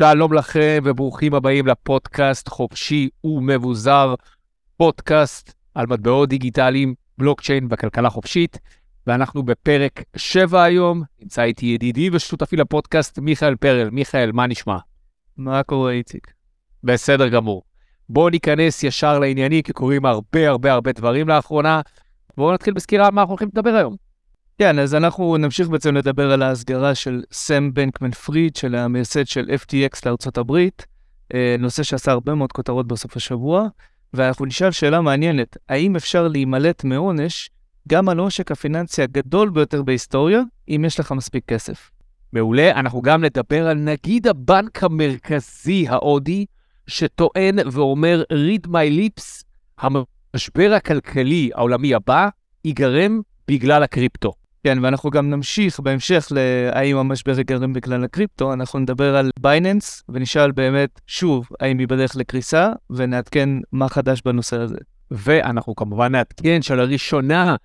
שלום לכם וברוכים הבאים לפודקאסט חופשי ומבוזר, פודקאסט על מטבעות דיגיטליים, בלוקצ'יין וכלכלה חופשית, ואנחנו בפרק 7 היום, נמצא איתי ידידי ושותפי לפודקאסט מיכאל פרל. מיכאל, מה נשמע? מה קורה, איציק? בסדר גמור. בואו ניכנס ישר לענייני, כי קורים הרבה הרבה הרבה דברים לאחרונה. בואו נתחיל בסקירה על מה אנחנו הולכים לדבר היום. כן, אז אנחנו נמשיך בעצם לדבר על ההסגרה של סם בנקמן פריד, של המייסד של FTX לארצות הברית, אה, נושא שעשה הרבה מאוד כותרות בסוף השבוע, ואנחנו נשאל שאלה מעניינת, האם אפשר להימלט מעונש גם על עושק הפיננסי הגדול ביותר בהיסטוריה, אם יש לך מספיק כסף? מעולה, אנחנו גם נדבר על נגיד הבנק המרכזי ההודי, שטוען ואומר, read my lips, המשבר הכלכלי העולמי הבא ייגרם בגלל הקריפטו. כן, ואנחנו גם נמשיך בהמשך להאם המשבר ייגרם בגלל הקריפטו, אנחנו נדבר על בייננס, ונשאל באמת שוב האם היא בדרך לקריסה, ונעדכן מה חדש בנושא הזה. ואנחנו כמובן נעדכן שלראשונה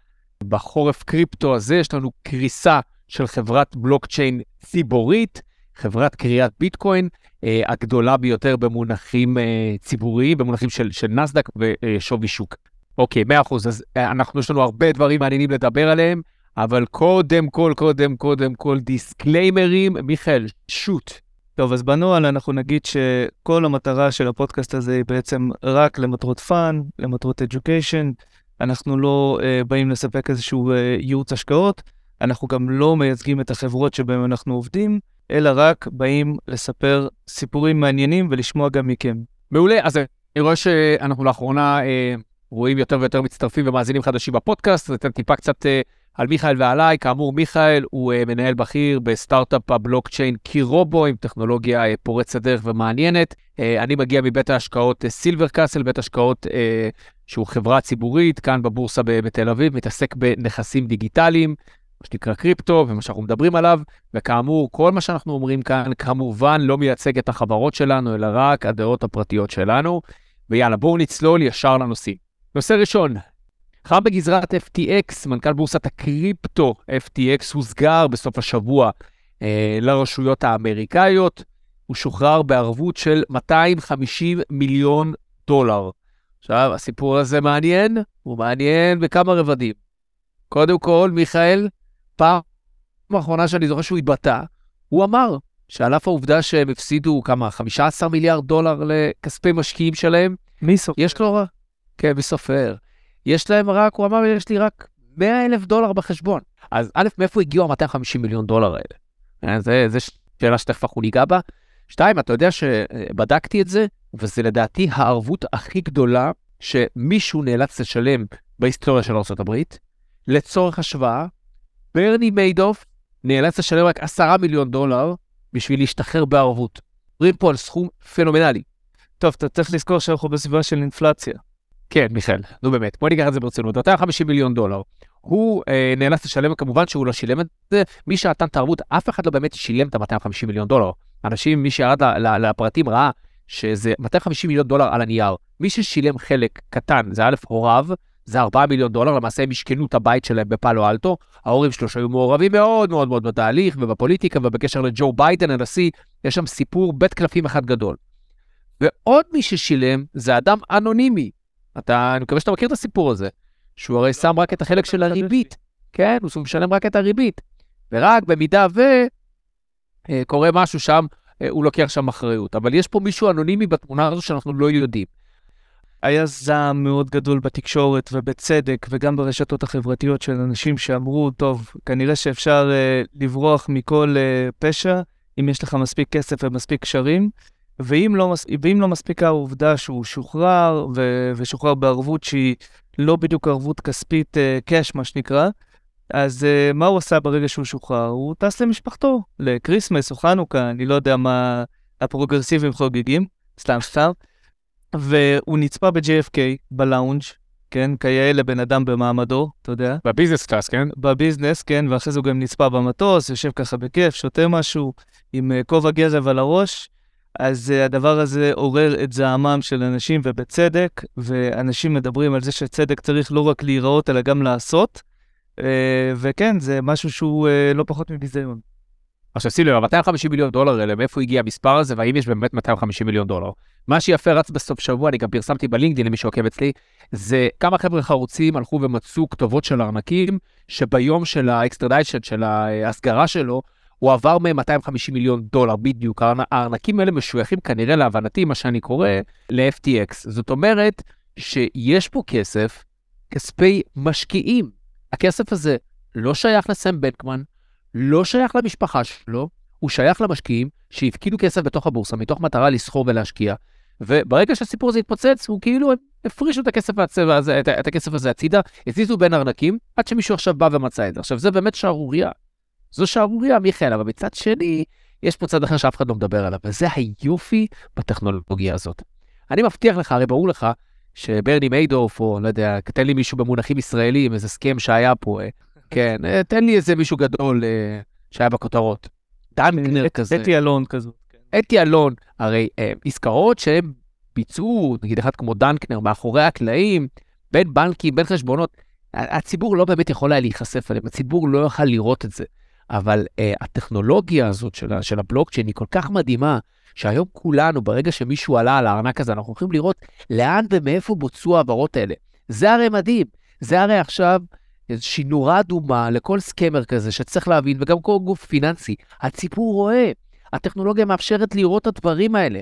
בחורף קריפטו הזה יש לנו קריסה של חברת בלוקצ'יין ציבורית, חברת קריאת ביטקוין, אה, הגדולה ביותר במונחים אה, ציבוריים, במונחים של, של נסדק ושווי שוק. אוקיי, 100%, אז אה, אנחנו, יש לנו הרבה דברים מעניינים לדבר עליהם. אבל קודם כל, קודם, קודם כל, דיסקליימרים. מיכאל, shoot. טוב, אז בנוהל אנחנו נגיד שכל המטרה של הפודקאסט הזה היא בעצם רק למטרות fun, למטרות education. אנחנו לא אה, באים לספק איזשהו אה, ייעוץ השקעות, אנחנו גם לא מייצגים את החברות שבהן אנחנו עובדים, אלא רק באים לספר סיפורים מעניינים ולשמוע גם מכם. מעולה, אז אני רואה שאנחנו לאחרונה uh, רואים יותר ויותר מצטרפים ומאזינים חדשים בפודקאסט, אתן טיפה קצת... Uh, על מיכאל ועליי. כאמור, מיכאל הוא uh, מנהל בכיר בסטארט-אפ הבלוקצ'יין קירובו, עם טכנולוגיה uh, פורצת דרך ומעניינת. Uh, אני מגיע מבית ההשקעות סילבר uh, קאסל, בית השקעות uh, שהוא חברה ציבורית, כאן בבורסה בתל אביב, מתעסק בנכסים דיגיטליים, מה שנקרא קריפטו, ומה שאנחנו מדברים עליו. וכאמור, כל מה שאנחנו אומרים כאן כמובן לא מייצג את החברות שלנו, אלא רק הדעות הפרטיות שלנו. ויאללה, בואו נצלול ישר לנושאים. נושא ראשון, חם בגזרת FTX, מנכ"ל בורסת הקריפטו FTX הוסגר בסוף השבוע אה, לרשויות האמריקאיות. הוא שוחרר בערבות של 250 מיליון דולר. עכשיו, הסיפור הזה מעניין, הוא מעניין בכמה רבדים. קודם כל, מיכאל, פעם האחרונה שאני זוכר שהוא התבטא, הוא אמר שעל אף העובדה שהם הפסידו כמה, 15 מיליארד דולר לכספי משקיעים שלהם, מי סופר? יש לו... כן, מי סופר? יש להם רק, הוא אמר, יש לי רק 100 אלף דולר בחשבון. אז א', מאיפה הגיעו ה-250 מיליון דולר האלה? אה, זה, זה שאלה שתכף אנחנו ניגע בה. שתיים, אתה יודע שבדקתי את זה, וזה לדעתי הערבות הכי גדולה שמישהו נאלץ לשלם בהיסטוריה של ארה"ב. לצורך השוואה, ברני מיידוף נאלץ לשלם רק 10 מיליון דולר בשביל להשתחרר בערבות. מדברים פה על סכום פנומנלי. טוב, אתה צריך לזכור שאנחנו בסביבה של אינפלציה. כן, מיכאל, נו באמת, בוא ניקח את זה ברצינות. 250 מיליון דולר. הוא אה, נאלץ לשלם, כמובן שהוא לא שילם את זה, מי שנתן את הערבות, אף אחד לא באמת שילם את ה-250 מיליון דולר. אנשים, מי שירד לפרטים ראה שזה 250 מיליון דולר על הנייר. מי ששילם חלק קטן, זה א', הוריו, זה 4 מיליון דולר, למעשה הם השכנו את הבית שלהם בפאלו אלטו, ההורים שלו שהיו מעורבים מאוד מאוד מאוד בתהליך ובפוליטיקה ובקשר לג'ו ביידן הנשיא, יש שם סיפור בית קלפים אחד גדול. ועוד מי ששילם זה אדם אנונימי, אתה, אני מקווה שאתה מכיר את הסיפור הזה, שהוא הרי שם רק את החלק של הריבית, כן, הוא משלם רק את הריבית, ורק במידה ו... אה, קורה משהו שם, אה, הוא לוקח שם אחריות. אבל יש פה מישהו אנונימי בתמונה הזו שאנחנו לא יודעים. היה זעם מאוד גדול בתקשורת ובצדק וגם ברשתות החברתיות של אנשים שאמרו, טוב, כנראה שאפשר אה, לברוח מכל אה, פשע אם יש לך מספיק כסף ומספיק קשרים, ואם לא, ואם לא מספיקה העובדה שהוא שוחרר, ו, ושוחרר בערבות שהיא לא בדיוק ערבות כספית cash, אה, מה שנקרא, אז אה, מה הוא עשה ברגע שהוא שוחרר? הוא טס למשפחתו, ל Christmas או חנוכה, אני לא יודע מה הפרוגרסיבים חוגגים, סתם סתם. והוא נצפה ב-JFK, בלאונג', כן, כיאה לבן אדם במעמדו, אתה יודע. ב business class, כן? ב business, כן, ואחרי זה הוא גם נצפה במטוס, יושב ככה בכיף, שותה משהו, עם אה, כובע גרב על הראש. אז אה, הדבר הזה עורר את זעמם של אנשים, ובצדק, ואנשים מדברים על זה שצדק צריך לא רק להיראות, אלא גם להיעשות. אה, וכן, זה משהו שהוא אה, לא פחות מביזיון. עכשיו שים לב, 250 מיליון דולר האלה, מאיפה הגיע המספר הזה, והאם יש באמת 250 מיליון דולר? מה שיפה רץ בסוף שבוע, אני גם פרסמתי בלינקדאין למי שעוקב אצלי, זה כמה חבר'ה חרוצים הלכו ומצאו כתובות של ארנקים, שביום של ה extradition, של ההסגרה שלו, הוא עבר מהם 250 מיליון דולר בדיוק. הארנקים האלה משויכים כנראה להבנתי, מה שאני קורא, ל-FTX. זאת אומרת שיש פה כסף, כספי משקיעים. הכסף הזה לא שייך לסם בנקמן, לא שייך למשפחה שלו, הוא שייך למשקיעים שהפקידו כסף בתוך הבורסה מתוך מטרה לסחור ולהשקיע. וברגע שהסיפור הזה התפוצץ, הוא כאילו הפרישו את הכסף, הזה, את הכסף הזה הצידה, הזיזו בין ארנקים, עד שמישהו עכשיו בא ומצא את זה. עכשיו, זה באמת שערורייה. זו שערורייה, מיכאל, אבל מצד שני, יש פה צד אחר שאף אחד לא מדבר עליו, וזה היופי בטכנולוגיה הזאת. אני מבטיח לך, הרי ברור לך, שברני מיידורף, או לא יודע, תן לי מישהו במונחים ישראלים, איזה סכם שהיה פה, אה, כן, אה, תן לי איזה מישהו גדול אה, שהיה בכותרות. דנקנר כזה. אתי אלון כזו. כן. אתי אלון, הרי עסקאות שהם ביצעו, נגיד אחד כמו דנקנר, מאחורי הקלעים, בין בנקים, בין חשבונות, הציבור לא באמת יכול היה להיחשף עליהם, הציבור לא יוכל לראות את זה. אבל uh, הטכנולוגיה הזאת של, של הבלוקצ'יין היא כל כך מדהימה, שהיום כולנו, ברגע שמישהו עלה על הארנק הזה, אנחנו יכולים לראות לאן ומאיפה בוצעו העברות האלה. זה הרי מדהים. זה הרי עכשיו איזושהי נורה אדומה לכל סקמר כזה שצריך להבין, וגם כל גוף פיננסי. הציבור רואה, הטכנולוגיה מאפשרת לראות את הדברים האלה.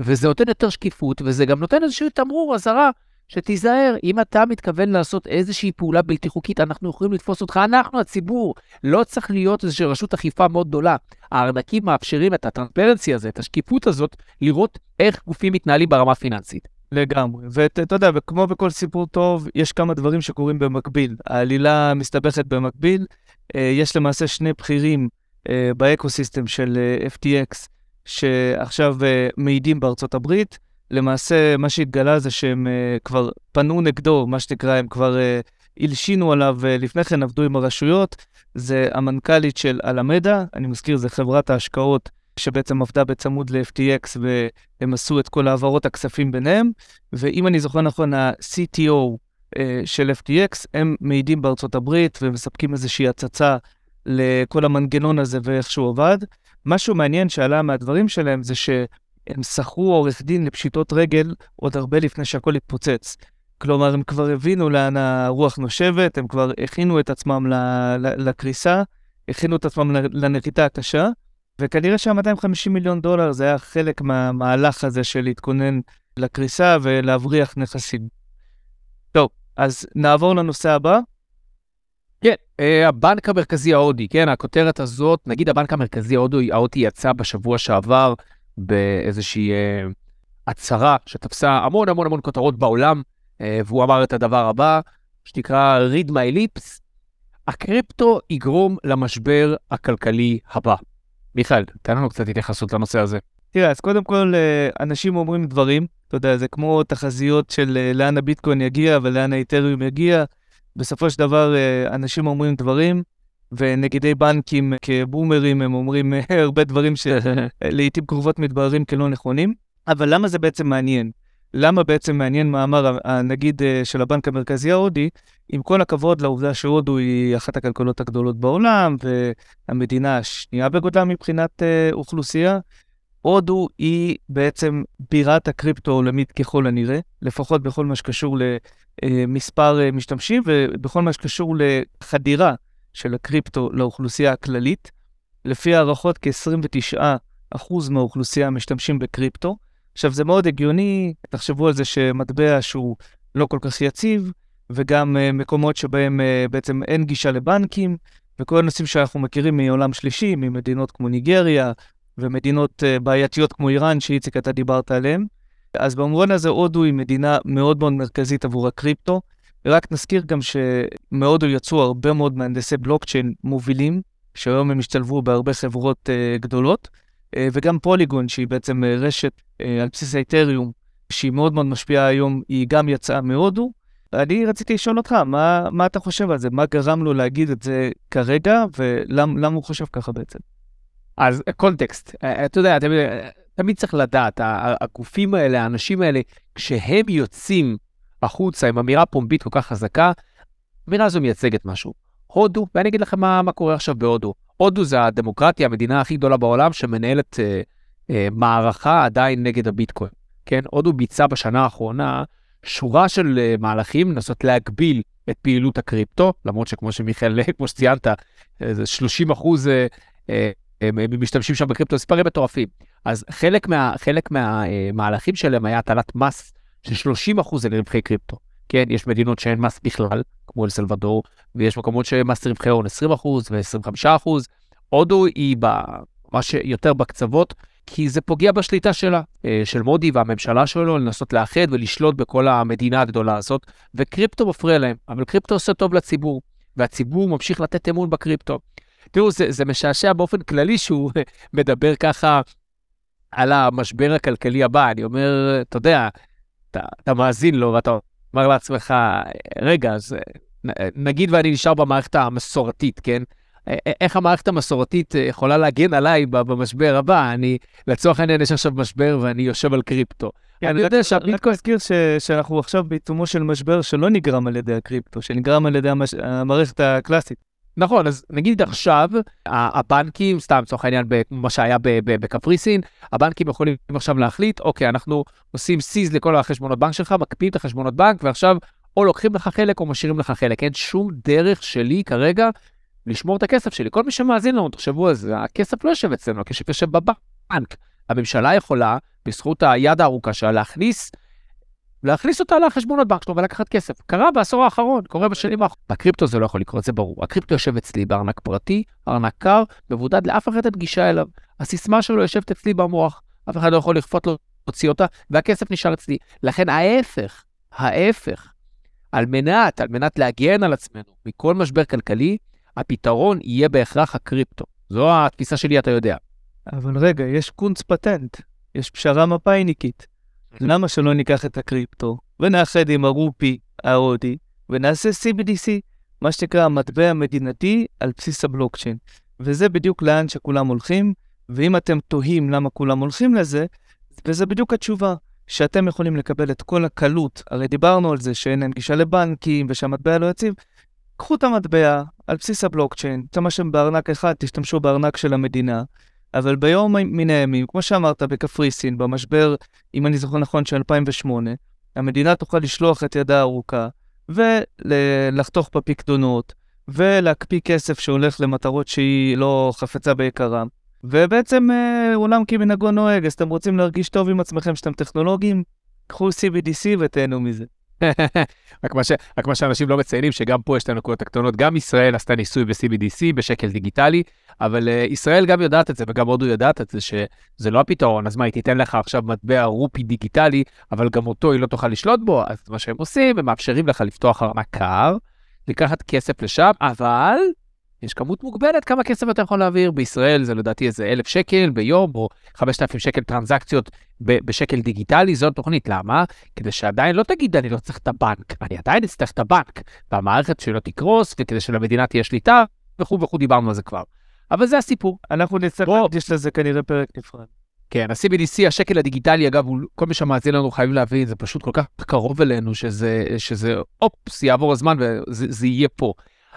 וזה נותן יותר שקיפות, וזה גם נותן איזשהו תמרור אזהרה שתיזהר, אם אתה מתכוון לעשות איזושהי פעולה בלתי חוקית, אנחנו יכולים לתפוס אותך, אנחנו הציבור. לא צריך להיות איזושהי רשות אכיפה מאוד גדולה. הארנקים מאפשרים את הטרנספרנסי הזה, את השקיפות הזאת, לראות איך גופים מתנהלים ברמה פיננסית. לגמרי, ואתה יודע, וכמו בכל סיפור טוב, יש כמה דברים שקורים במקביל. העלילה מסתבכת במקביל, אה, יש למעשה שני בכירים אה, באקוסיסטם של אה, FTX, שעכשיו מעידים בארצות הברית. למעשה, מה שהתגלה זה שהם uh, כבר פנו נגדו, מה שנקרא, הם כבר uh, הלשינו עליו, uh, לפני כן עבדו עם הרשויות. זה המנכ"לית של אלמדה, אני מזכיר, זה חברת ההשקעות שבעצם עבדה בצמוד ל-FTX והם עשו את כל העברות הכספים ביניהם. ואם אני זוכר נכון, ה-CTO uh, של FTX, הם מעידים בארצות הברית ומספקים איזושהי הצצה לכל המנגנון הזה ואיך שהוא עבד. משהו מעניין שעלה מהדברים שלהם זה ש... הם שכרו עורך דין לפשיטות רגל עוד הרבה לפני שהכל התפוצץ. כלומר, הם כבר הבינו לאן הרוח נושבת, הם כבר הכינו את עצמם לקריסה, הכינו את עצמם לנחיתה הקשה, וכנראה שה-250 מיליון דולר זה היה חלק מהמהלך הזה של להתכונן לקריסה ולהבריח נכסים. טוב, אז נעבור לנושא הבא. כן, אה, הבנק המרכזי ההודי, כן, הכותרת הזאת, נגיד הבנק המרכזי ההודי יצא בשבוע שעבר באיזושהי אה, הצהרה שתפסה המון המון המון כותרות בעולם, אה, והוא אמר את הדבר הבא, שנקרא read my lips, הקריפטו יגרום למשבר הכלכלי הבא. מיכאל, תן לנו קצת התייחסות לנושא הזה. תראה, אז קודם כל, אה, אנשים אומרים דברים, אתה יודע, זה כמו תחזיות של אה, לאן הביטקוין יגיע ולאן האיתריום יגיע. בסופו של דבר, אה, אנשים אומרים דברים, ונגידי בנקים כבומרים הם אומרים הרבה דברים שלעיתים קרובות מתבררים כלא נכונים. אבל למה זה בעצם מעניין? למה בעצם מעניין מה אמר הנגיד אה, של הבנק המרכזי ההודי, עם כל הכבוד לעובדה שהודו היא אחת הכלכלות הגדולות בעולם, והמדינה השנייה בגודלה מבחינת uh, אוכלוסייה, הודו היא בעצם בירת הקריפטו העולמית ככל הנראה, לפחות בכל מה שקשור למספר אה, משתמשים ובכל מה שקשור לחדירה של הקריפטו לאוכלוסייה הכללית. לפי הערכות, כ-29% מהאוכלוסייה משתמשים בקריפטו. עכשיו, זה מאוד הגיוני, תחשבו על זה שמטבע שהוא לא כל כך יציב, וגם uh, מקומות שבהם uh, בעצם אין גישה לבנקים, וכל הנושאים שאנחנו מכירים מעולם שלישי, ממדינות כמו ניגריה, ומדינות uh, בעייתיות כמו איראן, שאיציק, אתה דיברת עליהן. אז במובן הזה, הודו היא מדינה מאוד מאוד מרכזית עבור הקריפטו. רק נזכיר גם שמהודו יצאו הרבה מאוד מהנדסי בלוקצ'יין מובילים, שהיום הם השתלבו בהרבה חברות uh, גדולות, uh, וגם פוליגון, שהיא בעצם uh, רשת uh, על בסיס האיתריום, שהיא מאוד מאוד משפיעה היום, היא גם יצאה מהודו. אני רציתי לשאול אותך, מה, מה אתה חושב על זה? מה גרם לו להגיד את זה כרגע, ולמה הוא חושב ככה בעצם? אז קונטקסט, אתה יודע, תמיד, תמיד צריך לדעת, הגופים האלה, האנשים האלה, כשהם יוצאים החוצה עם אמירה פומבית כל כך חזקה, האמירה הזו מייצגת משהו. הודו, ואני אגיד לכם מה, מה קורה עכשיו בהודו. הודו זה הדמוקרטיה, המדינה הכי גדולה בעולם, שמנהלת אה, אה, מערכה עדיין נגד הביטקוין. כן, הודו ביצעה בשנה האחרונה שורה של אה, מהלכים לנסות להגביל את פעילות הקריפטו, למרות שכמו שמיכאל, כמו שציינת, זה 30 אחוז אה, אה, משתמשים שם בקריפטו, מספרים מטורפים. אז חלק, מה, חלק מהמהלכים שלהם היה הטלת מס של 30 אחוז על רווחי קריפטו. כן, יש מדינות שאין מס בכלל, כמו אל סלבדור, ויש מקומות שמס רווחי הון 20 אחוז ו-25 אחוז. הודו היא ממש יותר בקצוות, כי זה פוגע בשליטה שלה, אה, של מודי והממשלה שלו, לנסות לאחד ולשלוט בכל המדינה הגדולה הזאת, וקריפטו מפריע להם, אבל קריפטו עושה טוב לציבור, והציבור ממשיך לתת אמון בקריפטו. תראו, זה, זה משעשע באופן כללי שהוא מדבר ככה על המשבר הכלכלי הבא. אני אומר, אתה יודע, אתה, אתה מאזין לו ואתה אומר לעצמך, רגע, אז נגיד ואני נשאר במערכת המסורתית, כן? איך המערכת המסורתית יכולה להגן עליי במשבר הבא? אני, לצורך העניין, יש עכשיו משבר ואני יושב על קריפטו. כן, אני יודע שהביטקוין... רק להזכיר שאנחנו עכשיו בעיצומו של משבר שלא נגרם על ידי הקריפטו, שנגרם על ידי המערכת הקלאסית. נכון, אז נגיד עכשיו, הבנקים, סתם לצורך העניין, מה שהיה בקפריסין, הבנקים יכולים עכשיו להחליט, אוקיי, אנחנו עושים סיז לכל החשבונות בנק שלך, מקפיאים את החשבונות בנק, ועכשיו או לוקחים לך חלק או משאירים לך חלק. אין שום דרך שלי כרגע לשמור את הכסף שלי. כל מי שמאזין לנו, תחשבו על זה, הכסף לא יושב אצלנו, הכסף יושב בבנק. הממשלה יכולה, בזכות היד הארוכה שלה, להכניס להכניס אותה לחשבונות בנק שלו ולקחת כסף. קרה בעשור האחרון, קורה בשנים האחרונות. בקריפטו זה לא יכול לקרות, זה ברור. הקריפטו יושב אצלי בארנק פרטי, ארנק קר, מבודד, לאף אחד אין גישה אליו. הסיסמה שלו יושבת אצלי במוח, אף אחד לא יכול לכפות לו להוציא אותה, והכסף נשאר אצלי. לכן ההפך, ההפך, על מנת, על מנת להגן על עצמנו מכל משבר כלכלי, הפתרון יהיה בהכרח הקריפטו. זו התפיסה שלי, אתה יודע. אבל רגע, יש קונץ פטנט, יש פשרה מפאיניקית. למה שלא ניקח את הקריפטו ונאחד עם הרופי ההודי ונעשה CBDC, מה שנקרא המטבע המדינתי על בסיס הבלוקצ'יין. וזה בדיוק לאן שכולם הולכים, ואם אתם תוהים למה כולם הולכים לזה, וזה בדיוק התשובה, שאתם יכולים לקבל את כל הקלות, הרי דיברנו על זה שאין להם גישה לבנקים ושהמטבע לא יציב, קחו את המטבע על בסיס הבלוקצ'יין, השתמשתם בארנק אחד, תשתמשו בארנק של המדינה, אבל ביום מן הימים, כמו שאמרת, בקפריסין, במשבר, אם אני זוכר נכון, של 2008, המדינה תוכל לשלוח את ידה הארוכה ולחתוך בפקדונות ולהקפיא כסף שהולך למטרות שהיא לא חפצה בעיקרם. ובעצם אה, עולם כמנהגו נוהג, אז אתם רוצים להרגיש טוב עם עצמכם שאתם טכנולוגים, קחו CBDC ותהנו מזה. רק, מה ש... רק מה שאנשים לא מציינים, שגם פה יש את הנקודות הקטנות, גם ישראל עשתה ניסוי ב-CBDC, בשקל דיגיטלי, אבל uh, ישראל גם יודעת את זה, וגם הודו יודעת את זה, שזה לא הפתרון, אז מה, היא תיתן לך עכשיו מטבע רופי דיגיטלי, אבל גם אותו היא לא תוכל לשלוט בו, אז מה שהם עושים, הם מאפשרים לך לפתוח ארנק קר, לקחת כסף לשם, אבל יש כמות מוגבלת כמה כסף אתה יכול להעביר. בישראל זה לדעתי איזה אלף שקל ביום, או 5,000 שקל טרנזקציות בשקל דיגיטלי, זו התוכנית. למה? כדי שעדיין לא תגיד, אני לא צריך את הבנק, אני עדיין אצטרך את הבנק, והמערכת שלא תקרוס, וכדי שלמדינה תהיה שליטה, וכו' וכו', דיברנו על זה כבר. אבל זה הסיפור. אנחנו נצטרך להקדיש לזה כנראה פרק נפרד. כן, ה-CBDC, השקל הדיגיטלי, אגב, הוא, כל מי שמאזין לנו חייב להבין, זה פשוט כל כך קרוב אלינו, שזה, שזה אופס, יעבור הזמן וזה יהיה פה.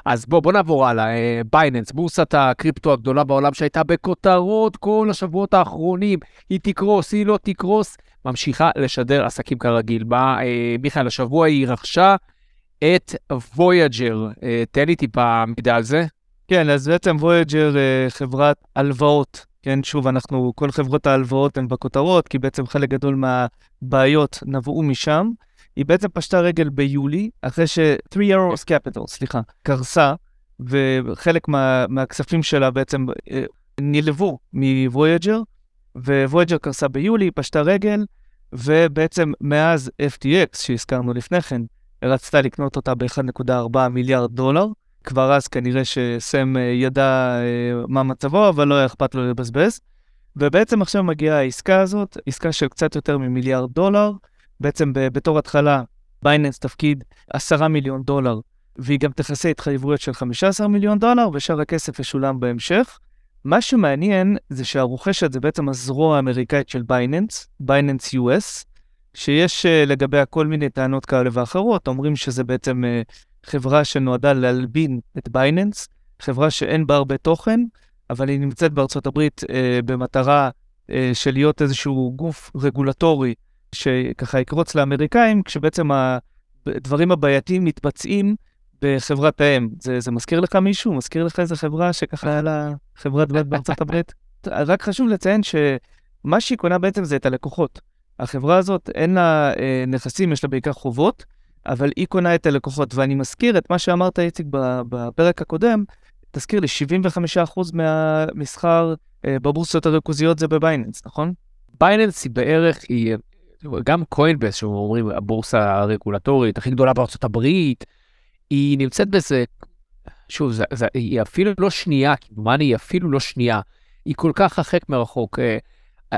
אז בוא, בוא נעבור הלאה. בייננס, בורסת הקריפטו הגדולה בעולם שהייתה בכותרות כל השבועות האחרונים, היא תקרוס, היא לא תקרוס, ממשיכה לשדר עסקים כרגיל. מה, אה, מיכאל, השבוע היא רכשה את Voyager. אה, תן לי טיפה מידע על זה. כן, אז בעצם Voyager אה, חברת הלוואות. כן, שוב, אנחנו, כל חברות ההלוואות הן בכותרות, כי בעצם חלק גדול מהבעיות נבעו משם. היא בעצם פשטה רגל ביולי, אחרי ש... 3 Arrows Capital, סליחה, קרסה, וחלק מה, מהכספים שלה בעצם אה, נלוו מ Voyager, Voyager קרסה ביולי, פשטה רגל, ובעצם מאז FTX, שהזכרנו לפני כן, רצתה לקנות אותה ב-1.4 מיליארד דולר. כבר אז כנראה שסם אה, ידע אה, מה מצבו, אבל לא היה אכפת לו לבזבז. ובעצם עכשיו מגיעה העסקה הזאת, עסקה של קצת יותר ממיליארד דולר, בעצם בתור התחלה, בייננס תפקיד 10 מיליון דולר, והיא גם תכסה התחייבויות של 15 מיליון דולר, ושאר הכסף ישולם בהמשך. מה שמעניין זה שהרוכשת זה בעצם הזרוע האמריקאית של בייננס, בייננס US, שיש uh, לגביה כל מיני טענות כאלה ואחרות, אומרים שזה בעצם uh, חברה שנועדה להלבין את בייננס, חברה שאין בה הרבה תוכן, אבל היא נמצאת בארצות הברית אה, במטרה אה, של להיות איזשהו גוף רגולטורי שככה יקרוץ לאמריקאים, כשבעצם הדברים הבעייתיים מתבצעים בחברת האם. זה, זה מזכיר לך מישהו? מזכיר לך איזה חברה שככה היה לה חברת בת בארצות הברית? רק חשוב לציין שמה שהיא קונה בעצם זה את הלקוחות. החברה הזאת, אין לה אה, נכסים, יש לה בעיקר חובות, אבל היא קונה את הלקוחות. ואני מזכיר את מה שאמרת, איציק, בפרק הקודם, תזכיר לי, 75% מהמסחר אה, בבורסות הריכוזיות זה בבייננס, נכון? בייננס היא בערך, היא, גם קוינבס, שאומרים הבורסה הרגולטורית הכי גדולה בארצות הברית, היא נמצאת בזה, שוב, זה, זה, היא אפילו לא שנייה, כמובן היא אפילו לא שנייה, היא כל כך הרחק מרחוק. אה,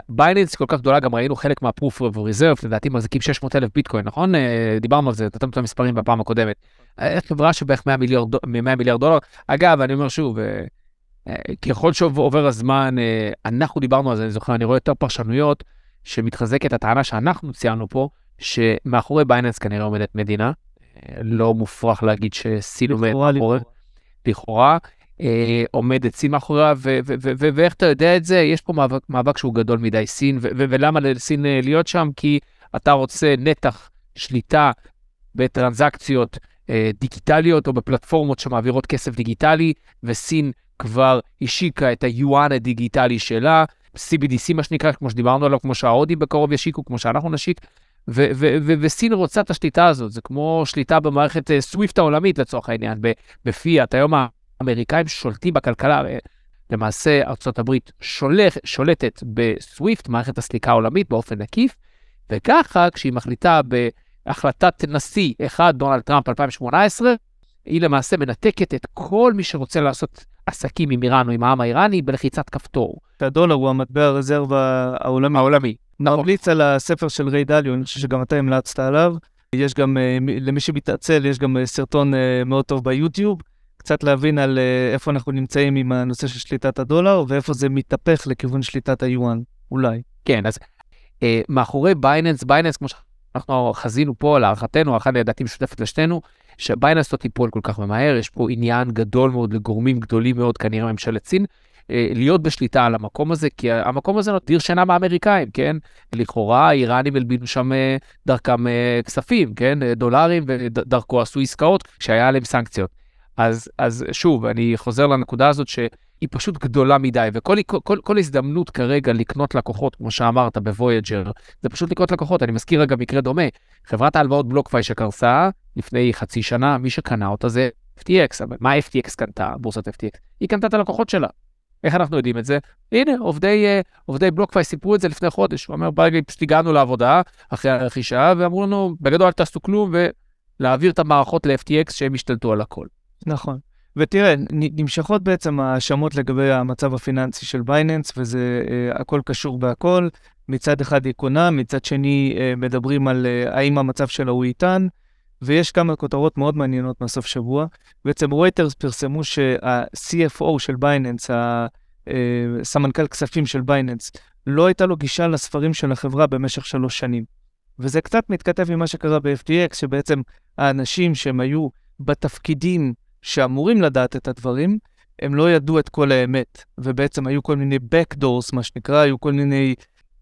בייננס כל כך גדולה, גם ראינו חלק of reserve, לדעתי מחזיקים 600 אלף ביטקוין, נכון? אה, דיברנו על זה, נתנו את המספרים בפעם הקודמת. אה, חברה שבערך 100 מיליארד, 100 מיליארד דולר. אגב, אני אומר שוב, ככל שעובר הזמן, אנחנו דיברנו על זה, אני זוכר, אני רואה יותר פרשנויות שמתחזקת הטענה שאנחנו ציינו פה, שמאחורי בייננס כנראה עומדת מדינה, לא מופרך להגיד שסין עומד מאחורי, לכאורה, אה, עומדת סין מאחוריה, ואיך אתה יודע את זה? יש פה מאבק, מאבק שהוא גדול מדי סין, ולמה לסין אה, להיות שם? כי אתה רוצה נתח שליטה בטרנזקציות אה, דיגיטליות או בפלטפורמות שמעבירות כסף דיגיטלי, וסין כבר השיקה את היואן הדיגיטלי שלה, CBDC מה שנקרא, כמו שדיברנו עליו, כמו שההודים בקרוב ישיקו, כמו שאנחנו נשיק, וסין רוצה את השליטה הזאת, זה כמו שליטה במערכת סוויפט העולמית לצורך העניין, בפיאט. היום האמריקאים שולטים בכלכלה, למעשה ארה"ב שולט, שולטת בסוויפט, מערכת הסליקה העולמית, באופן עקיף, וככה כשהיא מחליטה בהחלטת נשיא אחד, דונלד טראמפ 2018, היא למעשה מנתקת את כל מי שרוצה לעשות עסקים עם איראן או עם העם האיראני בלחיצת כפתור. הדולר הוא המטבע הרזרבה העולמי. העולמי. נמליץ על הספר של ריי דליו, אני חושב שגם אתה המלצת עליו. יש גם, אה, למי שמתעצל, יש גם אה, סרטון אה, מאוד טוב ביוטיוב. קצת להבין על איפה אנחנו נמצאים עם הנושא של שליטת הדולר, ואיפה זה מתהפך לכיוון שליטת היואן, אולי. כן, אז אה, מאחורי בייננס, בייננס, כמו שאנחנו חזינו פה, להערכתנו, הערכה לדעתי משותפת לשנינו, שבייננס לא תיפול כל כך מהר, יש פה עניין גדול מאוד לגורמים גדולים מאוד, כנראה ממשלת סין, אה, להיות בשליטה על המקום הזה, כי המקום הזה מדיר שינה מהאמריקאים, כן? לכאורה האיראנים הלבינו שם אה, דרכם אה, כספים, כן? דולרים, ודרכו עשו עסקאות כשהיה עליהם סנקציות. אז, אז שוב, אני חוזר לנקודה הזאת שהיא פשוט גדולה מדי, וכל כל, כל, כל הזדמנות כרגע לקנות לקוחות, כמו שאמרת, בוויג'ר, זה פשוט לקנות לקוחות. אני מזכיר רגע מקרה דומה, חברת ההלוואות בלוקפיי שקרסה לפני חצי שנה, מי שקנה אותה זה FTX, אבל מה FTX קנתה, בורסת FTX? היא קנתה את הלקוחות שלה. איך אנחנו יודעים את זה? הנה, עובדי, uh, עובדי בלוקפיי סיפרו את זה לפני חודש. הוא אומר, ברגע פשוט הגענו לעבודה אחרי הרכישה, ואמרו לנו, בגדול אל תעשו כלום, ולהעביר את המערכות ל-FTX שהם ישתלטו על הכל. נכון. ותראה, נמשכות בעצם האשמות לגבי המצב הפיננסי של בייננס, וזה uh, הכל קשור בהכל. מצד אחד היא קונה, מצד שני uh, מדברים על uh, האם המצב שלה הוא איתן. ויש כמה כותרות מאוד מעניינות מהסוף שבוע. בעצם רויטרס פרסמו שה-CFO של בייננס, הסמנכ"ל אה, כספים של בייננס, לא הייתה לו גישה לספרים של החברה במשך שלוש שנים. וזה קצת מתכתב עם מה שקרה ב-FTX, שבעצם האנשים שהם היו בתפקידים שאמורים לדעת את הדברים, הם לא ידעו את כל האמת, ובעצם היו כל מיני backdoors, מה שנקרא, היו כל מיני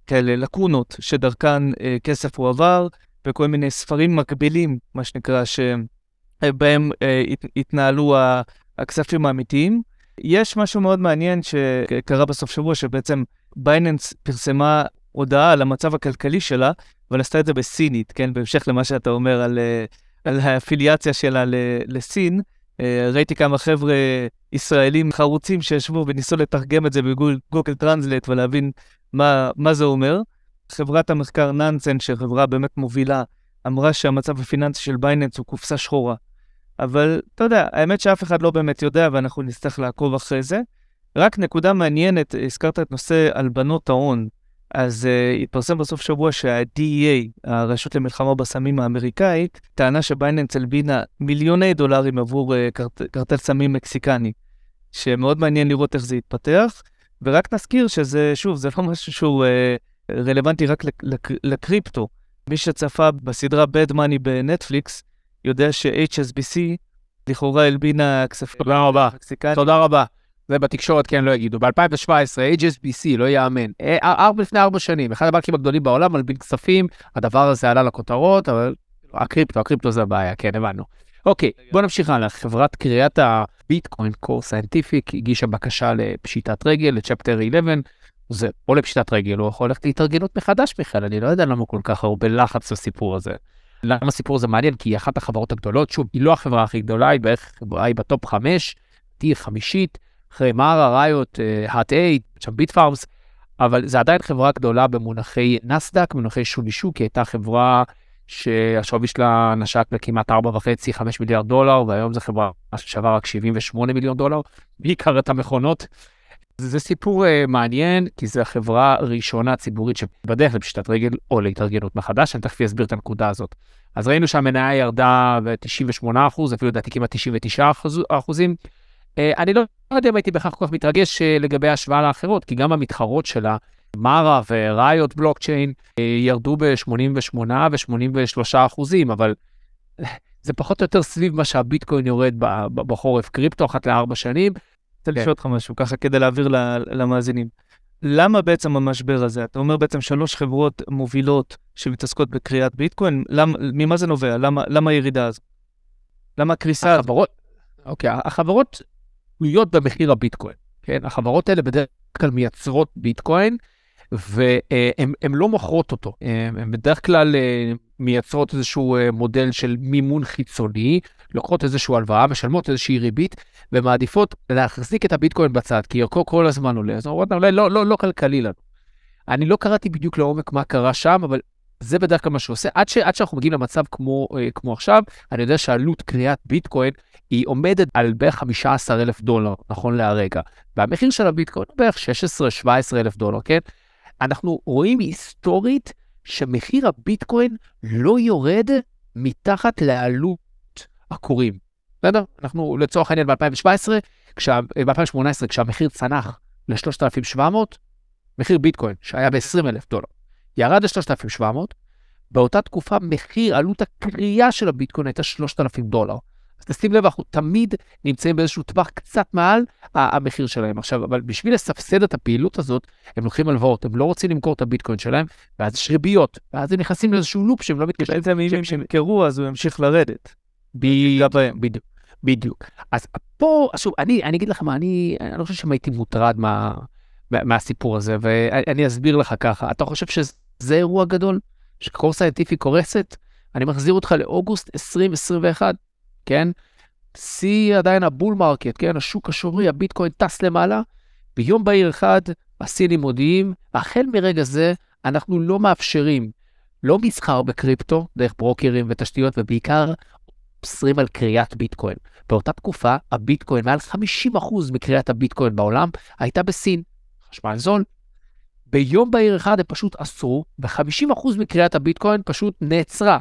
כאלה לקונות שדרכן אה, כסף הועבר, וכל מיני ספרים מקבילים, מה שנקרא, שבהם אה, התנהלו הכספים האמיתיים. יש משהו מאוד מעניין שקרה בסוף שבוע, שבעצם בייננס פרסמה הודעה על המצב הכלכלי שלה, אבל עשתה את זה בסינית, כן? בהמשך למה שאתה אומר על, אה, על האפיליאציה שלה לסין. אה, ראיתי כמה חבר'ה ישראלים חרוצים שישבו וניסו לתרגם את זה בגוגל טרנסלט ולהבין מה, מה זה אומר. חברת המחקר Nansen, שחברה באמת מובילה, אמרה שהמצב הפיננסי של בייננס הוא קופסה שחורה. אבל אתה יודע, האמת שאף אחד לא באמת יודע ואנחנו נצטרך לעקוב אחרי זה. רק נקודה מעניינת, הזכרת את נושא הלבנות ההון. אז אה, התפרסם בסוף שבוע שה-DEA, הרשות למלחמה בסמים האמריקאית, טענה שבייננס הלבינה מיליוני דולרים עבור אה, קרט, קרטל סמים מקסיקני, שמאוד מעניין לראות איך זה יתפתח. ורק נזכיר שזה, שוב, זה לא משהו שהוא uh, רלוונטי רק לק, לקריפטו. מי שצפה בסדרה Bad Money בנטפליקס, יודע ש-HSBC לכאורה הלבינה כספים. תודה רבה. תודה רבה. זה בתקשורת כן לא יגידו. ב-2017, HSBC, לא יאמן. אה, ארבע לפני ארבע שנים, אחד הבנקים הגדולים בעולם, מלבין כספים, הדבר הזה עלה לכותרות, אבל הקריפטו, הקריפטו זה הבעיה, כן, הבנו. אוקיי, בוא נמשיך הלאה. חברת כריית הביטקוין, Core Scientific, הגישה בקשה לפשיטת רגל, ל Chapter 11, זה או לפשיטת רגל, או יכול ללכת להתארגנות מחדש בכלל, אני לא יודע למה כל כך הרבה לחץ לסיפור הזה. למה הסיפור הזה מעניין? כי היא אחת החברות הגדולות, שוב, היא לא החברה הכי גדולה, היא בערך היא בטופ 5, תהיה חמישית, אחרי מארה, Riot, Hut 8, שם Bitfarms, אבל זה עדיין חברה גדולה במונחי נסדק, במונחי שווי שוק, היא הייתה חברה שהשווי שלה נשק לכמעט 4.5-5 מיליארד דולר, והיום זו חברה ששווה רק 78 מיליון דולר, בעיקר את המכונות. זה סיפור uh, מעניין, כי זו החברה הראשונה ציבורית שבדרך לפשיטת רגל או להתארגנות מחדש, אני תכף אסביר את הנקודה הזאת. אז ראינו שהמניה ירדה ב-98 אחוז, אפילו לדעתי כמעט 99 אחוזים. Uh, אני לא יודע אם הייתי בכך כל כך מתרגש uh, לגבי ההשוואה לאחרות, כי גם המתחרות שלה, מארה וראיות בלוקצ'יין, uh, ירדו ב-88 ו-83 אחוזים, אבל זה פחות או יותר סביב מה שהביטקוין יורד בחורף קריפטו אחת לארבע שנים. רוצה כן. לשאול אותך משהו, ככה כדי להעביר למאזינים. למה בעצם המשבר הזה? אתה אומר בעצם שלוש חברות מובילות שמתעסקות בקריאת ביטקוין, למ, ממה זה נובע? למה, למה הירידה הזו? למה הקריסה הזו? אוקיי, החברות תלויות במחיר הביטקוין, כן? החברות האלה בדרך כלל מייצרות ביטקוין, והן לא מוכרות אותו. הן בדרך כלל אה, מייצרות איזשהו אה, מודל של מימון חיצוני, לוקחות איזושהי הלוואה, משלמות איזושהי ריבית, ומעדיפות להחזיק את הביטקוין בצד, כי ערכו כל הזמן עולה. אז אומרות, אולי לא, לא, לא כלכלי לנו. אני לא קראתי בדיוק לעומק מה קרה שם, אבל זה בדרך כלל מה שעושה. עד, ש, עד שאנחנו מגיעים למצב כמו, אה, כמו עכשיו, אני יודע שעלות קריאת ביטקוין היא עומדת על בערך 15 אלף דולר, נכון להרגע. והמחיר של הביטקוין הוא בערך 16-17 אלף דולר, כן? אנחנו רואים היסטורית שמחיר הביטקוין לא יורד מתחת לעלות הקוראים. בסדר? אנחנו לצורך העניין ב-2017, ב-2018, כשהמחיר צנח ל-3,700, מחיר ביטקוין, שהיה ב-20,000 דולר, ירד ל-3,700, באותה תקופה מחיר, עלות הקריאה של הביטקוין הייתה 3,000 דולר. אז תשים לב, אנחנו תמיד נמצאים באיזשהו טווח קצת מעל המחיר שלהם. עכשיו, אבל בשביל לסבסד את הפעילות הזאת, הם לוקחים הלוואות, הם לא רוצים למכור את הביטקוין שלהם, ואז יש ריביות, ואז הם נכנסים לאיזשהו לופ שהם לא מתקשרים. בעצם אם הם ימכרו, אז הוא ימשיך לרדת. בדיוק, בדיוק. אז פה, שוב, אני, אני אגיד לך מה, אני, אני לא חושב שהייתי מוטרד מה, מה, מהסיפור הזה, ואני אסביר לך ככה. אתה חושב שזה אירוע גדול? ש Core Scientific קורסת? אני מחזיר אותך לאוגוסט 2021. כן? שיא עדיין ה bull market, כן? השוק השוורי, הביטקוין טס למעלה. ביום בהיר אחד הסינים מודיעים, החל מרגע זה אנחנו לא מאפשרים לא מסחר בקריפטו, דרך ברוקרים ותשתיות, ובעיקר אוסרים על כריית ביטקוין. באותה תקופה, הביטקוין, מעל 50% מכריית הביטקוין בעולם, הייתה בסין. חשמל זול. ביום בהיר אחד הם פשוט אסרו, ו-50% מקריאת הביטקוין פשוט נעצרה.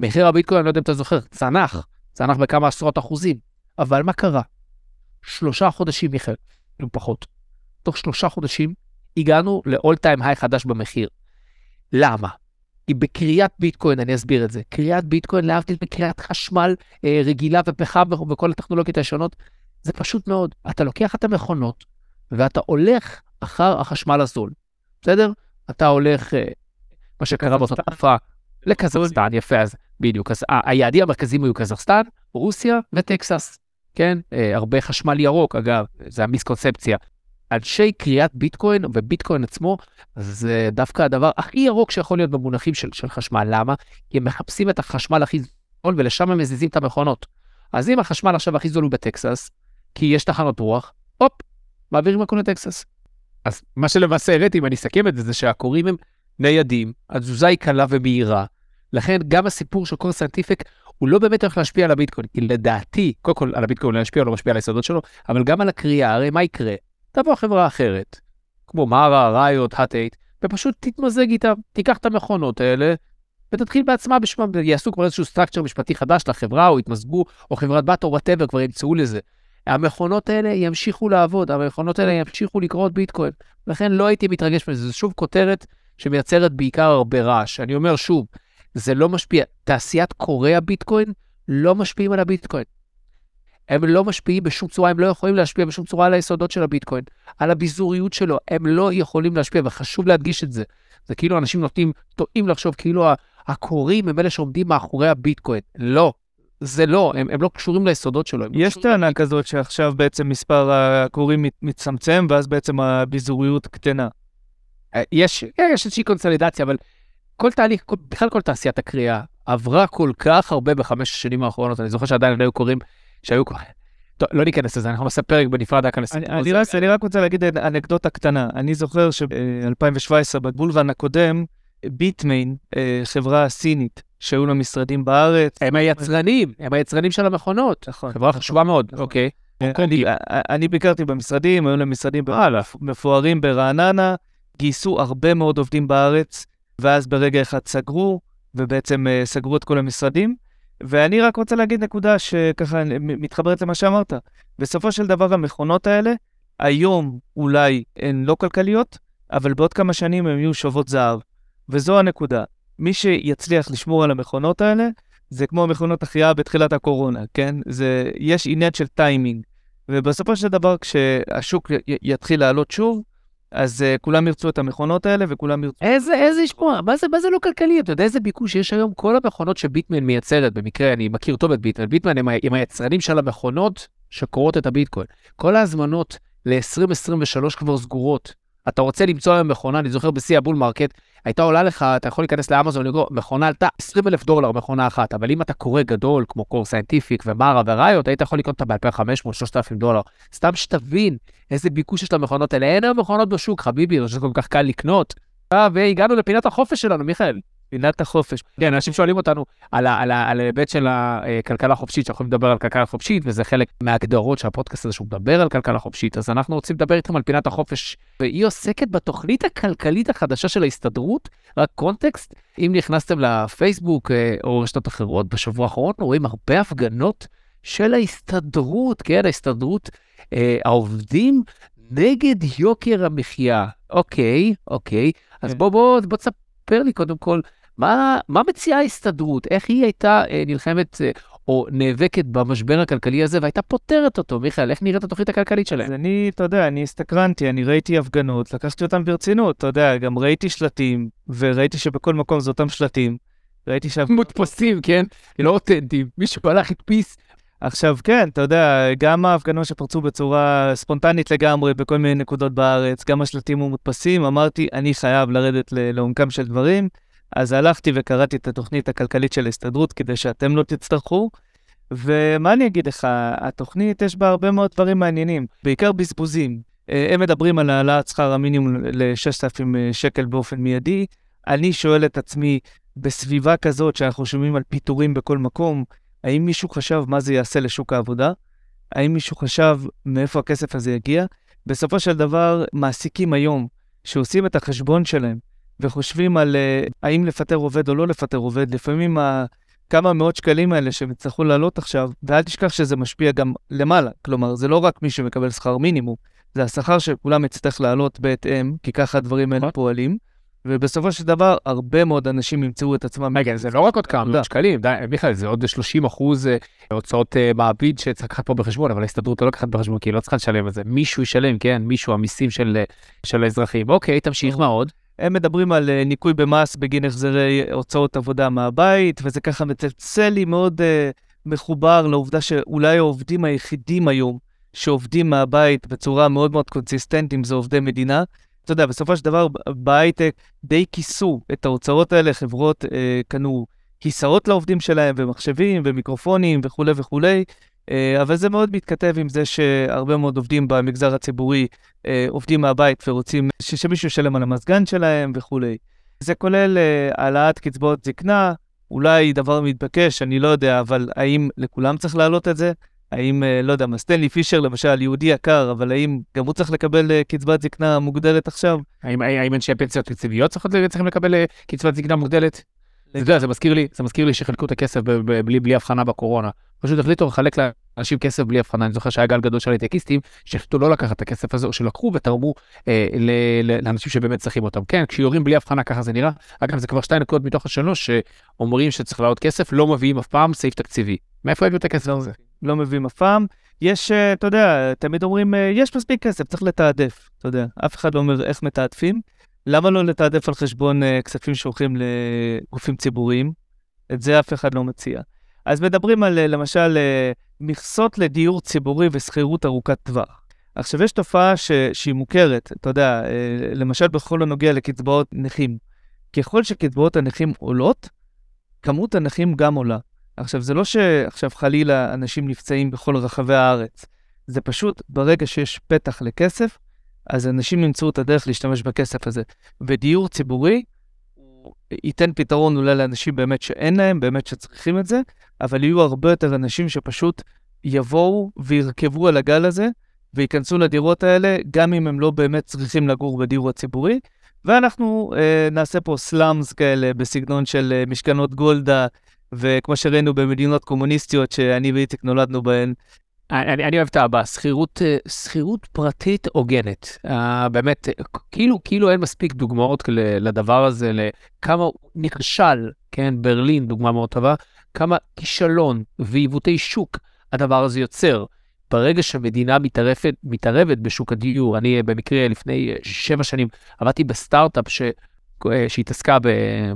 מחיר הביטקוין, אני לא יודע אם אתה זוכר, צנח. צנח בכמה עשרות אחוזים. אבל מה קרה? שלושה חודשים, מיכאל, לא פחות. תוך שלושה חודשים הגענו ל-all time high חדש במחיר. למה? כי בקריאת ביטקוין, אני אסביר את זה, קריאת ביטקוין, להבדיל מקריאת חשמל אה, רגילה ופחם וכל הטכנולוגיות הישונות, זה פשוט מאוד. אתה לוקח את המכונות ואתה הולך אחר החשמל הזול, בסדר? אתה הולך, אה, מה שקרה באותה תקופה, לקזחסטן, יפה, אז בדיוק. אז היעדים המרכזיים היו קזחסטן, רוסיה וטקסס, כן? אה, הרבה חשמל ירוק, אגב, זה המיסקונספציה. אנשי קריאת ביטקוין וביטקוין עצמו, זה דווקא הדבר הכי ירוק שיכול להיות במונחים של, של חשמל. למה? כי הם מחפשים את החשמל הכי זול ולשם הם מזיזים את המכונות. אז אם החשמל עכשיו הכי זול הוא בטקסס, כי יש תחנות רוח, הופ, מעבירים הכל לטקסס. אז מה שלמעשה הראיתי, אם אני אסכם את זה, זה שהכורים הם ניידים, התזוזה היא קלה ומהירה, לכן גם הסיפור של Core Scientific הוא לא באמת הולך להשפיע על הביטקוין, כי לדעתי, קודם כל על הביטקוין לא ישפיע, לא משפיע על היסודות שלו, אבל גם על הכרייה, הרי מה יקרה? תבוא חברה אחרת, כמו מארה, Riot, Hut 8, ופשוט תתמזג איתם, תיקח את המכונות האלה, ותתחיל בעצמה בשמם, יעשו כבר איזשהו structure משפטי חדש לחברה, או יתמזגו, או חברת בת, או whatever, כבר ימצאו לזה. המכונות האלה ימשיכו לעבוד, המכונות האלה ימשיכו לכרות ביטקוין. לכן לא הייתי מתרגש מזה, זו שוב כותרת שמייצרת בעיקר הרבה רעש. אני אומר שוב, זה לא משפיע. תעשיית כורי הביטקוין לא משפיעים על הביטקוין. הם לא משפיעים בשום צורה, הם לא יכולים להשפיע בשום צורה על היסודות של הביטקוין, על הביזוריות שלו, הם לא יכולים להשפיע, וחשוב להדגיש את זה. זה כאילו אנשים נוטים, טועים לחשוב כאילו הקוראים הם אלה שעומדים מאחורי הביטקוין. לא, זה לא, הם, הם לא קשורים ליסודות שלו. יש טענה כזאת שעכשיו בעצם מספר הקוראים מצטמצם, ואז בעצם הביזוריות קטנה. אה, יש, כן, יש איזושהי קונסולידציה, אבל כל תהליך, כל, בכלל כל תעשיית הקריאה עברה כל כך הרבה בחמש השנים האחרונות, אני זוכר שעדיין היו קוראים שהיו... טוב, לא ניכנס לזה, אנחנו נעשה פרק בנפרד רק על הסיפור הזה. אני רק רוצה להגיד אנקדוטה קטנה. אני זוכר שב-2017, בבולוון הקודם, ביטמיין, אה, חברה סינית, שהיו לה משרדים בארץ. הם היצרנים, הם היצרנים של המכונות. נכון. חברה חשובה מאוד, נכון. אוקיי. אני ביקרתי במשרדים, היו להם משרדים מפוארים ברעננה, גייסו הרבה מאוד עובדים בארץ, ואז ברגע אחד סגרו, ובעצם uh, סגרו את כל המשרדים. ואני רק רוצה להגיד נקודה שככה מתחברת למה שאמרת. בסופו של דבר המכונות האלה, היום אולי הן לא כלכליות, אבל בעוד כמה שנים הן יהיו שוות זהב. וזו הנקודה. מי שיצליח לשמור על המכונות האלה, זה כמו מכונות החייאה בתחילת הקורונה, כן? זה, יש עניין של טיימינג. ובסופו של דבר, כשהשוק יתחיל לעלות שוב, אז uh, כולם ירצו את המכונות האלה וכולם ירצו... איזה, איזה ישמוע, מה מה זה לא כלכלי? אתה יודע איזה ביקוש יש היום? כל המכונות ש Bitmain מייצרת, במקרה, אני מכיר טוב את Bitmain, Bitmain הם, הם היצרנים של המכונות שכורות את הביטקוין. כל ההזמנות ל-2023 כבר סגורות. אתה רוצה למצוא היום מכונה, אני זוכר בשיא ה bull market, הייתה עולה לך, אתה יכול להיכנס לאמזון, לקרוא, מכונה עלתה 20 אלף דולר, מכונה אחת, אבל אם אתה כורה גדול, כמו Core Scientific ו Mara ו Riot, היית יכול לקנות אותה ב-2500-3000 דולר. סתם שתבין איזה ביקוש יש למכונות האלה, אין היום מכונות בשוק, חביבי, זה כל כך קל לקנות. אה, והגענו לפינת החופש שלנו, מיכאל. פינת החופש. כן, אנשים שואלים אותנו על ההיבט של הכלכלה החופשית, שאנחנו יכולים לדבר על כלכלה חופשית, וזה חלק מההגדרות של הפודקאסט הזה שהוא מדבר על כלכלה חופשית, אז אנחנו רוצים לדבר איתכם על פינת החופש, והיא עוסקת בתוכנית הכלכלית החדשה של ההסתדרות, רק קונטקסט, אם נכנסתם לפייסבוק אה, או רשתות אחרות בשבוע האחרון, רואים הרבה הפגנות של ההסתדרות, כן, ההסתדרות, אה, העובדים נגד יוקר המחיה. אוקיי, אוקיי, אז כן. בוא, בוא, בוא תספר לי קודם כל, מה, מה מציעה ההסתדרות? איך היא הייתה אה, נלחמת אה, או נאבקת במשבר הכלכלי הזה והייתה פותרת אותו? מיכאל, איך נראית התוכנית הכלכלית שלהם? אז אני, אתה יודע, אני הסתקרנתי, אני ראיתי הפגנות, לקחתי אותם ברצינות, אתה יודע, גם ראיתי שלטים, וראיתי שבכל מקום זה אותם שלטים. ראיתי שה... מודפסים, כן? לא אותנטיים. מישהו הלך, הדפיס. עכשיו, כן, אתה יודע, גם ההפגנות שפרצו בצורה ספונטנית לגמרי בכל מיני נקודות בארץ, גם השלטים המודפסים, אמרתי, אני חייב לרדת לעומקם של דברים. אז הלכתי וקראתי את התוכנית הכלכלית של ההסתדרות כדי שאתם לא תצטרכו. ומה אני אגיד לך, התוכנית יש בה הרבה מאוד דברים מעניינים, בעיקר בזבוזים. אה, הם מדברים על העלאת שכר המינימום ל-6,000 אה, שקל באופן מיידי. אני שואל את עצמי, בסביבה כזאת שאנחנו שומעים על פיטורים בכל מקום, האם מישהו חשב מה זה יעשה לשוק העבודה? האם מישהו חשב מאיפה הכסף הזה יגיע? בסופו של דבר, מעסיקים היום, שעושים את החשבון שלהם, וחושבים על uh, האם לפטר עובד או לא לפטר עובד, לפעמים כמה מאות שקלים האלה שהם יצטרכו לעלות עכשיו, ואל תשכח שזה משפיע גם למעלה. כלומר, זה לא רק מי שמקבל שכר מינימום, זה השכר שכולם יצטרך לעלות בהתאם, כי ככה הדברים האלה נכון. פועלים. ובסופו של דבר, הרבה מאוד אנשים ימצאו את עצמם. רגע, זה לא רק עוד כמה מאות שקלים, די, מיכאל, זה עוד 30 אחוז אה, הוצאות אה, מעביד שצריך לקחת פה בחשבון, אבל ההסתדרות לא לקחת בחשבון, כי היא לא צריכה לשלם את זה. מישהו ישלם, כן, מישהו, המיסים של האזרחים. אוקיי, תמשיך, מה עוד? הם מדברים על uh, ניכוי במס בגין החזרי הוצאות עבודה מהבית, וזה ככה מצלצל לי מאוד uh, מחובר לעובדה שאולי העובדים היחידים היום שעובדים מהבית בצורה מאוד מאוד קונסיסטנטית זה עובדי מדינה. אתה יודע, בסופו של דבר בהייטק די כיסו את ההוצאות האלה, חברות uh, קנו כיסאות לעובדים שלהם ומחשבים ומיקרופונים וכולי וכולי. אה, אבל זה מאוד מתכתב עם זה שהרבה מאוד עובדים במגזר הציבורי אה, עובדים מהבית ורוצים שמישהו ישלם על המזגן שלהם וכולי. זה כולל אה, העלאת קצבאות זקנה, אולי דבר מתבקש, אני לא יודע, אבל האם לכולם צריך להעלות את זה? האם, לא יודע, סטנלי פישר למשל, יהודי יקר, אבל האם גם הוא צריך לקבל קצבת זקנה מוגדלת עכשיו? האם, האם אנשי פנסיות תקציביות צריכים לקבל קצבת זקנה מוגדלת? אתה יודע, זה מזכיר לי, זה מזכיר לי שחילקו את הכסף בלי, בלי הבחנה בקורונה. פשוט החליטו לחלק לאנשים כסף בלי הבחנה. אני זוכר שהיה גל גדול של הייטקיסטים שהחליטו לא לקחת את הכסף הזה, או שלקחו ותרמו אה, לאנשים שבאמת צריכים אותם. כן, כשיורים בלי הבחנה ככה זה נראה. אגב, זה כבר שתי נקודות מתוך השלוש שאומרים שצריך לעוד כסף, לא מביאים אף פעם סעיף תקציבי. מאיפה הביאו את הכסף הזה? לא מביאים אף פעם. יש, אה, אתה יודע, תמיד אומרים, אה, יש מספיק כסף, צריך לתעדף, אתה יודע. אף אחד לא אומר איך מתעדפים. למה לא לתעדף על חשבון uh, כספים שהולכים לגופים ציבוריים? את זה אף אחד לא מציע. אז מדברים על, למשל, מכסות לדיור ציבורי ושכירות ארוכת טווח. עכשיו, יש תופעה ש, שהיא מוכרת, אתה יודע, למשל בכל הנוגע לקצבאות נכים. ככל שקצבאות הנכים עולות, כמות הנכים גם עולה. עכשיו, זה לא שעכשיו חלילה אנשים נפצעים בכל רחבי הארץ, זה פשוט ברגע שיש פתח לכסף, אז אנשים ימצאו את הדרך להשתמש בכסף הזה. ודיור ציבורי, ייתן פתרון אולי לאנשים באמת שאין להם, באמת שצריכים את זה, אבל יהיו הרבה יותר אנשים שפשוט יבואו וירכבו על הגל הזה, וייכנסו לדירות האלה, גם אם הם לא באמת צריכים לגור בדיור הציבורי. ואנחנו אה, נעשה פה סלאמס כאלה בסגנון של אה, משכנות גולדה, וכמו שראינו במדינות קומוניסטיות שאני ואיציק נולדנו בהן. אני, אני אוהב את הבא, שכירות, אה, שכירות פרטית הוגנת. Uh, באמת, כאילו, כאילו אין מספיק דוגמאות לדבר הזה, לכמה נכשל, כן, ברלין, דוגמה מאוד טובה, כמה כישלון ועיוותי שוק הדבר הזה יוצר. ברגע שמדינה מתערבת, מתערבת בשוק הדיור, אני במקרה לפני שבע שנים עבדתי בסטארט-אפ. אה, שהתעסקה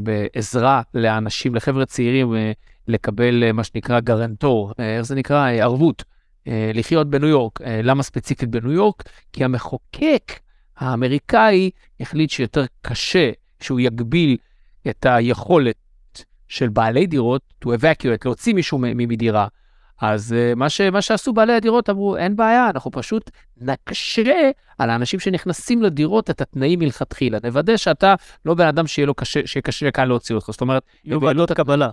בעזרה לאנשים, לחבר'ה צעירים, אה, לקבל אה, מה שנקרא גרנטור, איך זה נקרא? ערבות, לחיות בניו יורק. למה ספציפית בניו יורק? כי המחוקק האמריקאי החליט שיותר קשה שהוא יגביל את היכולת של בעלי דירות to evacuate, להוציא מישהו מדירה. אז uh, מה, ש, מה שעשו בעלי הדירות אמרו, אין בעיה, אנחנו פשוט נקשה על האנשים שנכנסים לדירות את התנאים מלכתחילה. נוודא שאתה לא בן אדם שיהיה לו קשה, שיהיה קשה כאן להוציא אותך. זאת אומרת, יהיו ועדות קבלה.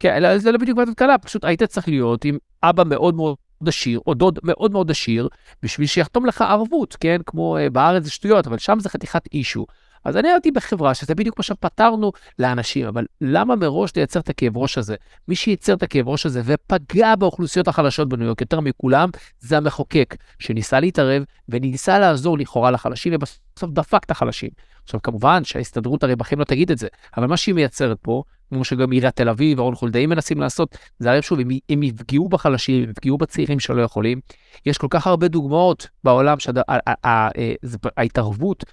כן, זה לא בדיוק ועדות קבלה, פשוט היית צריך להיות עם אבא מאוד מאוד עשיר, או דוד מאוד מאוד עשיר, בשביל שיחתום לך ערבות, כן? כמו uh, בארץ זה שטויות, אבל שם זה חתיכת אישו. אז אני הייתי בחברה שזה בדיוק מה שפתרנו לאנשים, אבל למה מראש לייצר את הכאב ראש הזה? מי שייצר את הכאב ראש הזה ופגע באוכלוסיות החלשות בניו יורק יותר מכולם, זה המחוקק, שניסה להתערב וניסה לעזור לכאורה לחלשים, ובסוף דפק את החלשים. עכשיו, כמובן שההסתדרות בכם לא תגיד את זה, אבל מה שהיא מייצרת פה, כמו שגם עיריית תל אביב ורון חולדאי מנסים לעשות, זה הרי שוב, הם, הם יפגעו בחלשים, הם יפגעו בצעירים שלא יכולים. יש כל כך הרבה דוגמאות בעולם שההתערבות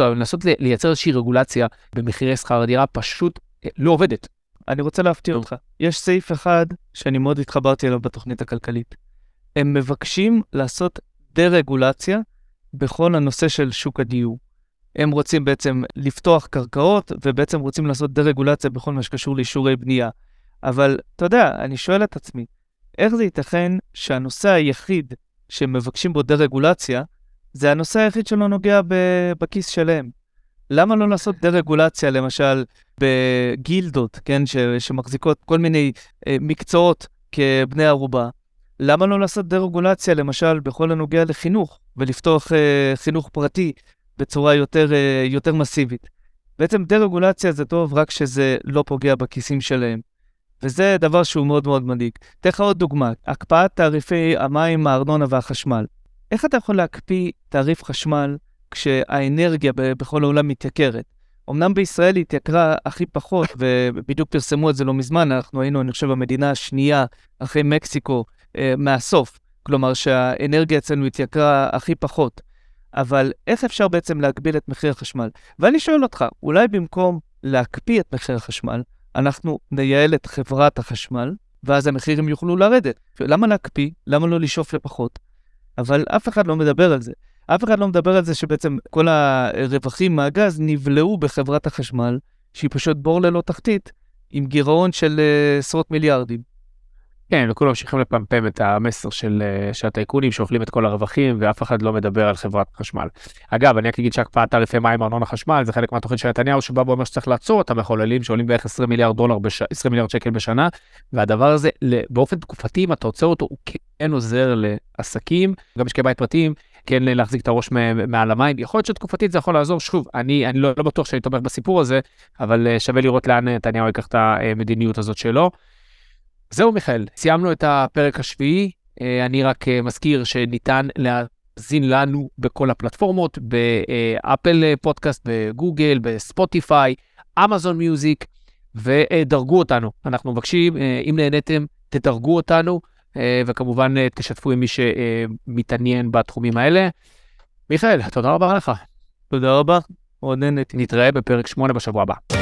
לנסות לייצר איזושהי רגולציה במחירי שכר הדירה פשוט אה, לא עובדת. אני רוצה להפתיע אותך. יש סעיף אחד שאני מאוד התחברתי אליו בתוכנית הכלכלית. הם מבקשים לעשות דה-רגולציה בכל הנושא של שוק הדיור. הם רוצים בעצם לפתוח קרקעות, ובעצם רוצים לעשות דה-רגולציה בכל מה שקשור לאישורי בנייה. אבל אתה יודע, אני שואל את עצמי, איך זה ייתכן שהנושא היחיד שמבקשים בו דה-רגולציה זה הנושא היחיד שלא נוגע בכיס שלהם. למה לא לעשות דה-רגולציה, למשל, בגילדות, כן, ש- שמחזיקות כל מיני אה, מקצועות כבני ערובה? למה לא לעשות דה-רגולציה, למשל, בכל הנוגע לחינוך, ולפתוח אה, חינוך פרטי בצורה יותר, אה, יותר מסיבית? בעצם דה-רגולציה זה טוב רק כשזה לא פוגע בכיסים שלהם. וזה דבר שהוא מאוד מאוד מדאיג. אתן לך עוד דוגמה, הקפאת תעריפי המים, הארנונה והחשמל. איך אתה יכול להקפיא תעריף חשמל כשהאנרגיה בכל העולם מתייקרת? אמנם בישראל היא התייקרה הכי פחות, ובדיוק פרסמו את זה לא מזמן, אנחנו היינו, אני חושב, המדינה השנייה אחרי מקסיקו אה, מהסוף. כלומר שהאנרגיה אצלנו התייקרה הכי פחות. אבל איך אפשר בעצם להגביל את מחיר החשמל? ואני שואל אותך, אולי במקום להקפיא את מחיר החשמל, אנחנו נייעל את חברת החשמל, ואז המחירים יוכלו לרדת. למה להקפיא? למה לא לשאוף לפחות? אבל אף אחד לא מדבר על זה. אף אחד לא מדבר על זה שבעצם כל הרווחים מהגז נבלעו בחברת החשמל, שהיא פשוט בור ללא תחתית, עם גירעון של uh, עשרות מיליארדים. כן, וכולם ממשיכים לפמפם את המסר של, אה, של הטייקונים שאוכלים את כל הרווחים ואף אחד לא מדבר על חברת חשמל. אגב, אני רק אגיד שהקפאת תעריפי מים ארנונה חשמל זה חלק מהתוכנית של נתניהו שבא ואומר שצריך לעצור את המחוללים שעולים בערך 20 מיליארד דולר, בש... 20 מיליארד שקל בשנה, והדבר הזה באופן תקופתי אם אתה עוצר אותו הוא כן עוזר לעסקים, גם משקי בית פרטיים, כן להחזיק את הראש מעל המים. יכול להיות שתקופתית זה יכול לעזור, שוב, אני, אני לא, לא בטוח שאני תומך בסיפור הזה, אבל אה, שווה לראות לאן נתניהו ייקח את המדיניות הזאת שלו. זהו מיכאל, סיימנו את הפרק השביעי. אה, אני רק אה, מזכיר שניתן להאזין לנו בכל הפלטפורמות, באפל אה, פודקאסט, בגוגל, בספוטיפיי, אמזון מיוזיק, ודרגו אותנו. אנחנו מבקשים, אם נהניתם, תדרגו אותנו. וכמובן תשתפו עם מי שמתעניין בתחומים האלה. מיכאל, תודה רבה לך. תודה רבה, מאוד נהניתי. נתראה בפרק 8 בשבוע הבא.